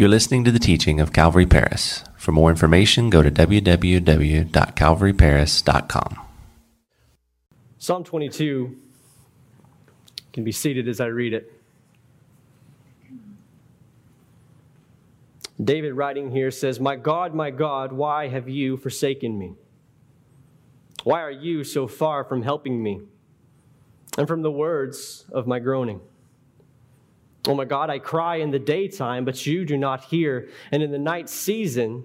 You're listening to the teaching of Calvary Paris. For more information, go to www.calvaryparis.com. Psalm 22 can be seated as I read it. David, writing here, says, My God, my God, why have you forsaken me? Why are you so far from helping me and from the words of my groaning? Oh my God, I cry in the daytime, but you do not hear, and in the night season,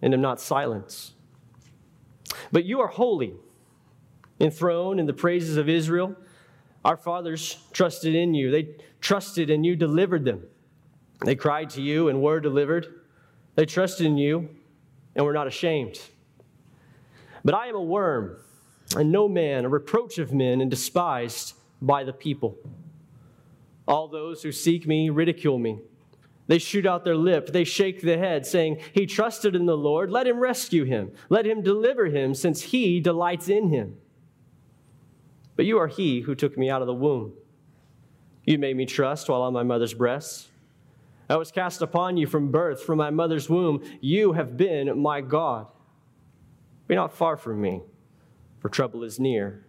and am not silent. But you are holy, enthroned in the praises of Israel. Our fathers trusted in you. They trusted and you delivered them. They cried to you and were delivered. They trusted in you and were not ashamed. But I am a worm and no man, a reproach of men and despised by the people. All those who seek me ridicule me. They shoot out their lip. They shake the head, saying, He trusted in the Lord. Let him rescue him. Let him deliver him, since he delights in him. But you are he who took me out of the womb. You made me trust while on my mother's breast. I was cast upon you from birth, from my mother's womb. You have been my God. Be not far from me, for trouble is near,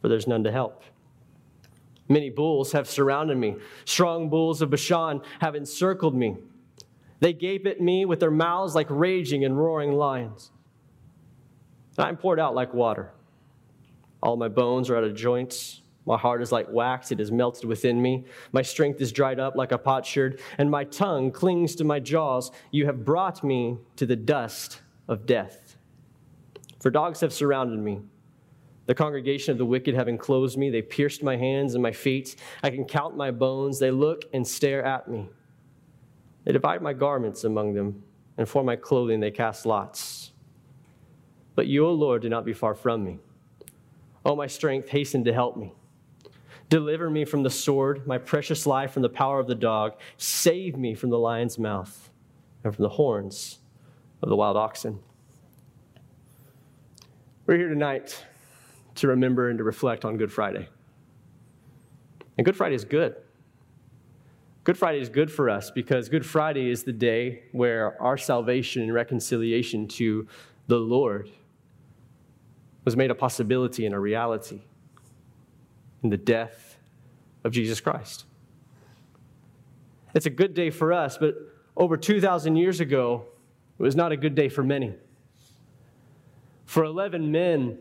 for there's none to help. Many bulls have surrounded me. Strong bulls of Bashan have encircled me. They gape at me with their mouths like raging and roaring lions. I'm poured out like water. All my bones are out of joints. My heart is like wax, it is melted within me. My strength is dried up like a potsherd, and my tongue clings to my jaws. You have brought me to the dust of death. For dogs have surrounded me. The congregation of the wicked have enclosed me. They pierced my hands and my feet. I can count my bones. They look and stare at me. They divide my garments among them, and for my clothing they cast lots. But you, O Lord, do not be far from me. O my strength, hasten to help me. Deliver me from the sword, my precious life from the power of the dog. Save me from the lion's mouth and from the horns of the wild oxen. We're here tonight to remember and to reflect on Good Friday. And Good Friday is good. Good Friday is good for us because Good Friday is the day where our salvation and reconciliation to the Lord was made a possibility and a reality in the death of Jesus Christ. It's a good day for us, but over 2,000 years ago, it was not a good day for many. For 11 men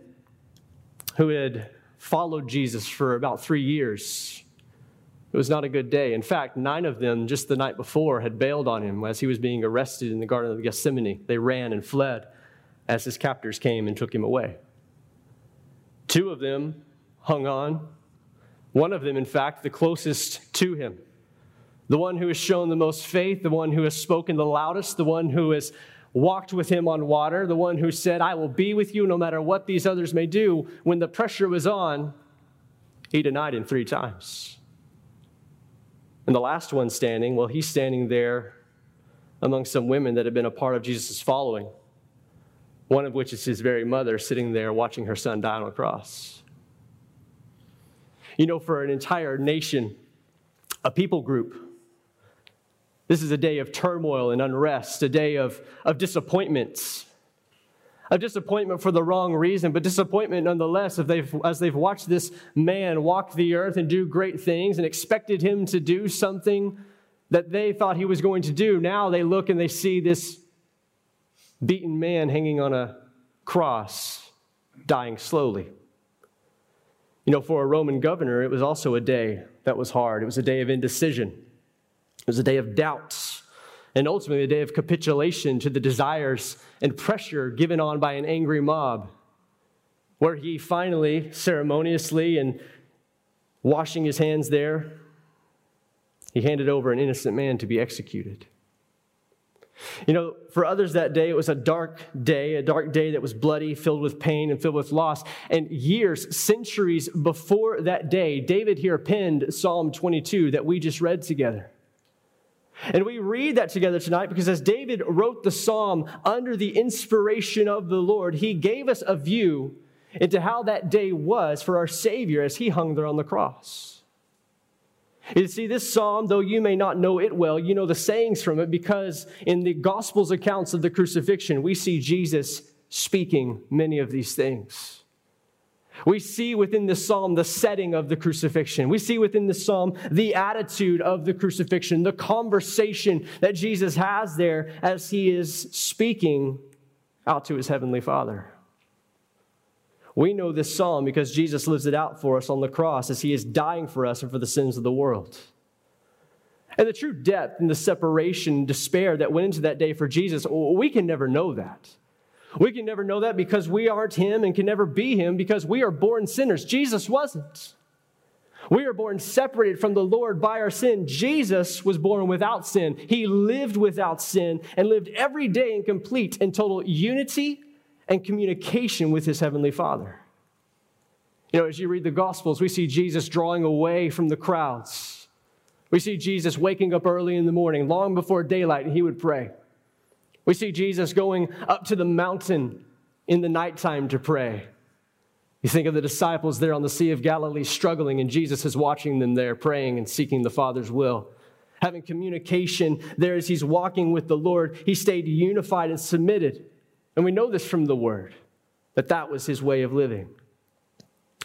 who had followed Jesus for about three years, it was not a good day. In fact, nine of them just the night before had bailed on him as he was being arrested in the Garden of Gethsemane. They ran and fled as his captors came and took him away. Two of them hung on one of them, in fact, the closest to him. The one who has shown the most faith, the one who has spoken the loudest, the one who has walked with him on water, the one who said, I will be with you no matter what these others may do. When the pressure was on, he denied him three times. And the last one standing, well, he's standing there among some women that had been a part of Jesus' following, one of which is his very mother sitting there watching her son die on a cross. You know, for an entire nation, a people group, this is a day of turmoil and unrest, a day of, of disappointments. A disappointment for the wrong reason, but disappointment nonetheless if they've, as they've watched this man walk the earth and do great things and expected him to do something that they thought he was going to do. Now they look and they see this beaten man hanging on a cross, dying slowly. You know, for a Roman governor, it was also a day that was hard. It was a day of indecision, it was a day of doubts, and ultimately a day of capitulation to the desires and pressure given on by an angry mob, where he finally, ceremoniously and washing his hands there, he handed over an innocent man to be executed. You know, for others that day, it was a dark day, a dark day that was bloody, filled with pain, and filled with loss. And years, centuries before that day, David here penned Psalm 22 that we just read together. And we read that together tonight because as David wrote the psalm under the inspiration of the Lord, he gave us a view into how that day was for our Savior as he hung there on the cross. You see, this psalm, though you may not know it well, you know the sayings from it because in the Gospels accounts of the crucifixion, we see Jesus speaking many of these things. We see within the psalm the setting of the crucifixion. We see within the psalm the attitude of the crucifixion, the conversation that Jesus has there as he is speaking out to his heavenly Father. We know this psalm because Jesus lives it out for us on the cross as he is dying for us and for the sins of the world. And the true depth and the separation, despair that went into that day for Jesus, we can never know that. We can never know that because we aren't him and can never be him because we are born sinners. Jesus wasn't. We are born separated from the Lord by our sin. Jesus was born without sin. He lived without sin and lived every day in complete and total unity and communication with his heavenly Father. You know, as you read the Gospels, we see Jesus drawing away from the crowds. We see Jesus waking up early in the morning, long before daylight, and he would pray. We see Jesus going up to the mountain in the nighttime to pray. You think of the disciples there on the Sea of Galilee struggling, and Jesus is watching them there praying and seeking the Father's will. Having communication there as he's walking with the Lord, he stayed unified and submitted. And we know this from the word that that was his way of living.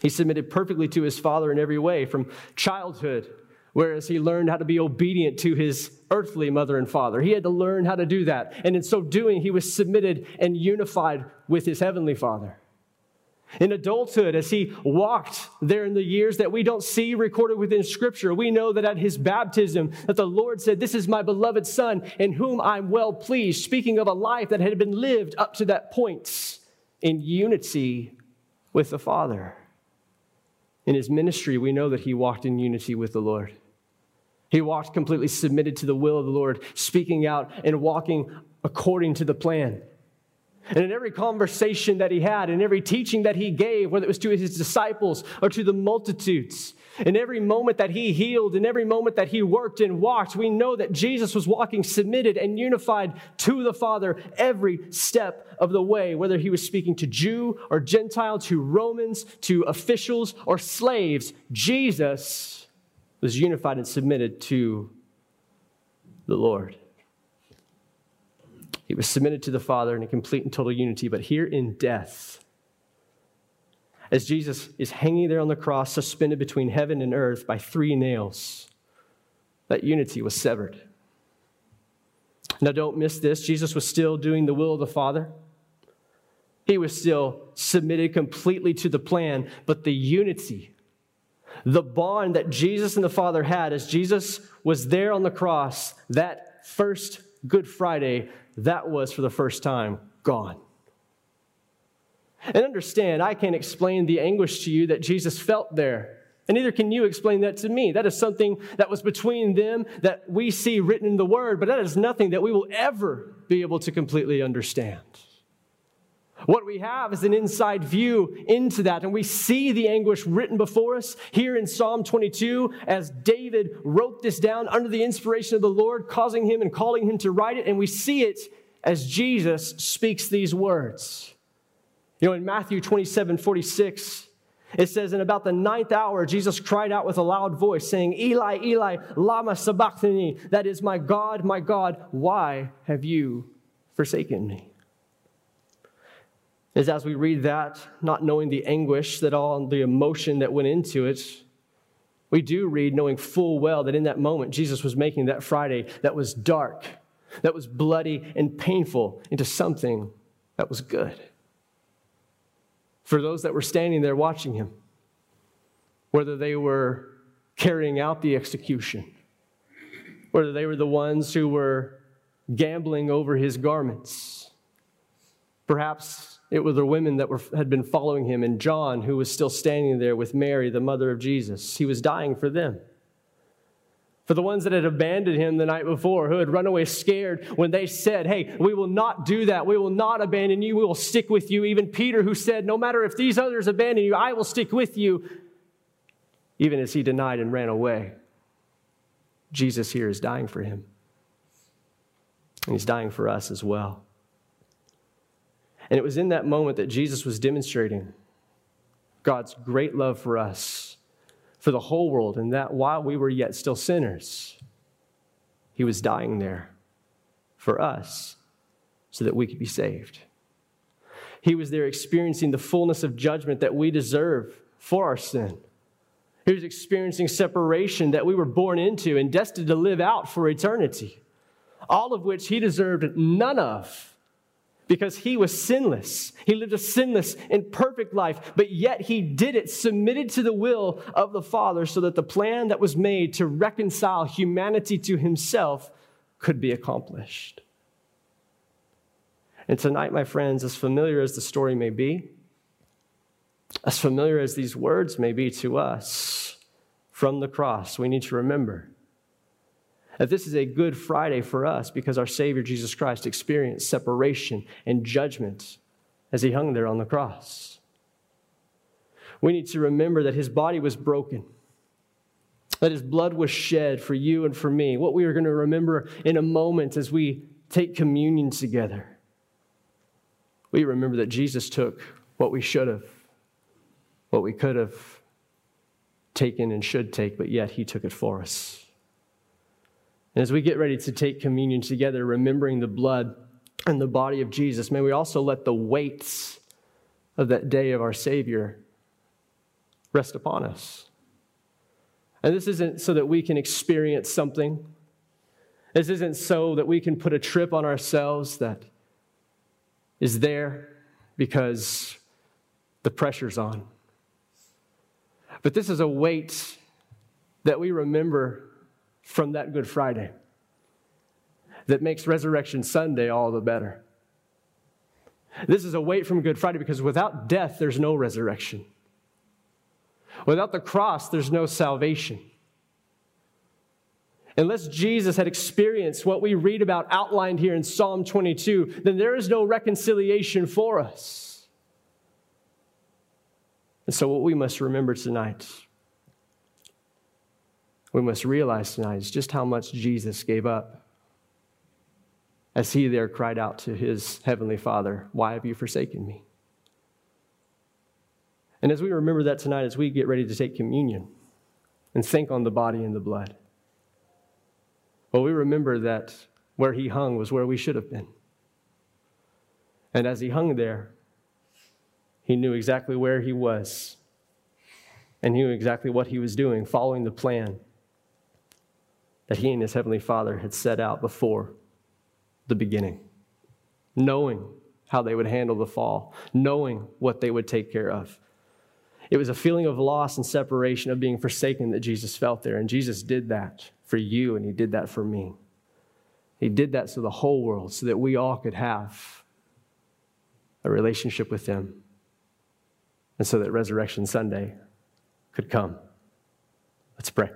He submitted perfectly to his father in every way from childhood, whereas he learned how to be obedient to his earthly mother and father. He had to learn how to do that. And in so doing, he was submitted and unified with his heavenly father in adulthood as he walked there in the years that we don't see recorded within scripture we know that at his baptism that the lord said this is my beloved son in whom i'm well pleased speaking of a life that had been lived up to that point in unity with the father in his ministry we know that he walked in unity with the lord he walked completely submitted to the will of the lord speaking out and walking according to the plan and in every conversation that he had, in every teaching that he gave, whether it was to his disciples or to the multitudes, in every moment that he healed, in every moment that he worked and walked, we know that Jesus was walking submitted and unified to the Father every step of the way, whether he was speaking to Jew or Gentile, to Romans, to officials or slaves. Jesus was unified and submitted to the Lord. He was submitted to the Father in a complete and total unity. But here in death, as Jesus is hanging there on the cross, suspended between heaven and earth by three nails, that unity was severed. Now, don't miss this. Jesus was still doing the will of the Father. He was still submitted completely to the plan, but the unity, the bond that Jesus and the Father had as Jesus was there on the cross that first Good Friday, that was for the first time gone. And understand, I can't explain the anguish to you that Jesus felt there. And neither can you explain that to me. That is something that was between them that we see written in the Word, but that is nothing that we will ever be able to completely understand. What we have is an inside view into that, and we see the anguish written before us here in Psalm 22 as David wrote this down under the inspiration of the Lord, causing him and calling him to write it, and we see it as Jesus speaks these words. You know, in Matthew 27 46, it says, In about the ninth hour, Jesus cried out with a loud voice, saying, Eli, Eli, Lama Sabachthani, that is, my God, my God, why have you forsaken me? Is as we read that, not knowing the anguish, that all the emotion that went into it, we do read knowing full well that in that moment, Jesus was making that Friday that was dark, that was bloody and painful into something that was good. For those that were standing there watching him, whether they were carrying out the execution, whether they were the ones who were gambling over his garments, perhaps it were the women that were, had been following him, and John, who was still standing there with Mary, the mother of Jesus. He was dying for them. For the ones that had abandoned him the night before, who had run away scared when they said, Hey, we will not do that. We will not abandon you. We will stick with you. Even Peter, who said, No matter if these others abandon you, I will stick with you, even as he denied and ran away. Jesus here is dying for him. And he's dying for us as well. And it was in that moment that Jesus was demonstrating God's great love for us, for the whole world, and that while we were yet still sinners, he was dying there for us so that we could be saved. He was there experiencing the fullness of judgment that we deserve for our sin. He was experiencing separation that we were born into and destined to live out for eternity, all of which he deserved none of because he was sinless. He lived a sinless and perfect life, but yet he did it submitted to the will of the Father so that the plan that was made to reconcile humanity to himself could be accomplished. And tonight, my friends, as familiar as the story may be, as familiar as these words may be to us from the cross, we need to remember that this is a good Friday for us because our Savior Jesus Christ experienced separation and judgment as he hung there on the cross. We need to remember that his body was broken, that his blood was shed for you and for me. What we are going to remember in a moment as we take communion together. We remember that Jesus took what we should have, what we could have taken and should take, but yet he took it for us. And as we get ready to take communion together, remembering the blood and the body of Jesus, may we also let the weights of that day of our Savior rest upon us. And this isn't so that we can experience something. This isn't so that we can put a trip on ourselves that is there because the pressure's on. But this is a weight that we remember from that Good Friday that makes Resurrection Sunday all the better. This is a weight from Good Friday because without death, there's no resurrection. Without the cross, there's no salvation. Unless Jesus had experienced what we read about outlined here in Psalm 22, then there is no reconciliation for us. And so, what we must remember tonight we must realize tonight is just how much Jesus gave up as he there cried out to his heavenly Father, Why have you forsaken me? And as we remember that tonight, as we get ready to take communion and think on the body and the blood, well, we remember that where he hung was where we should have been. And as he hung there, he knew exactly where he was and knew exactly what he was doing, following the plan that he and his heavenly Father had set out before the beginning, knowing how they would handle the fall, knowing what they would take care of. It was a feeling of loss and separation, of being forsaken that Jesus felt there. And Jesus did that for you, and he did that for me. He did that so the whole world, so that we all could have a relationship with him, and so that Resurrection Sunday could come. Let's pray.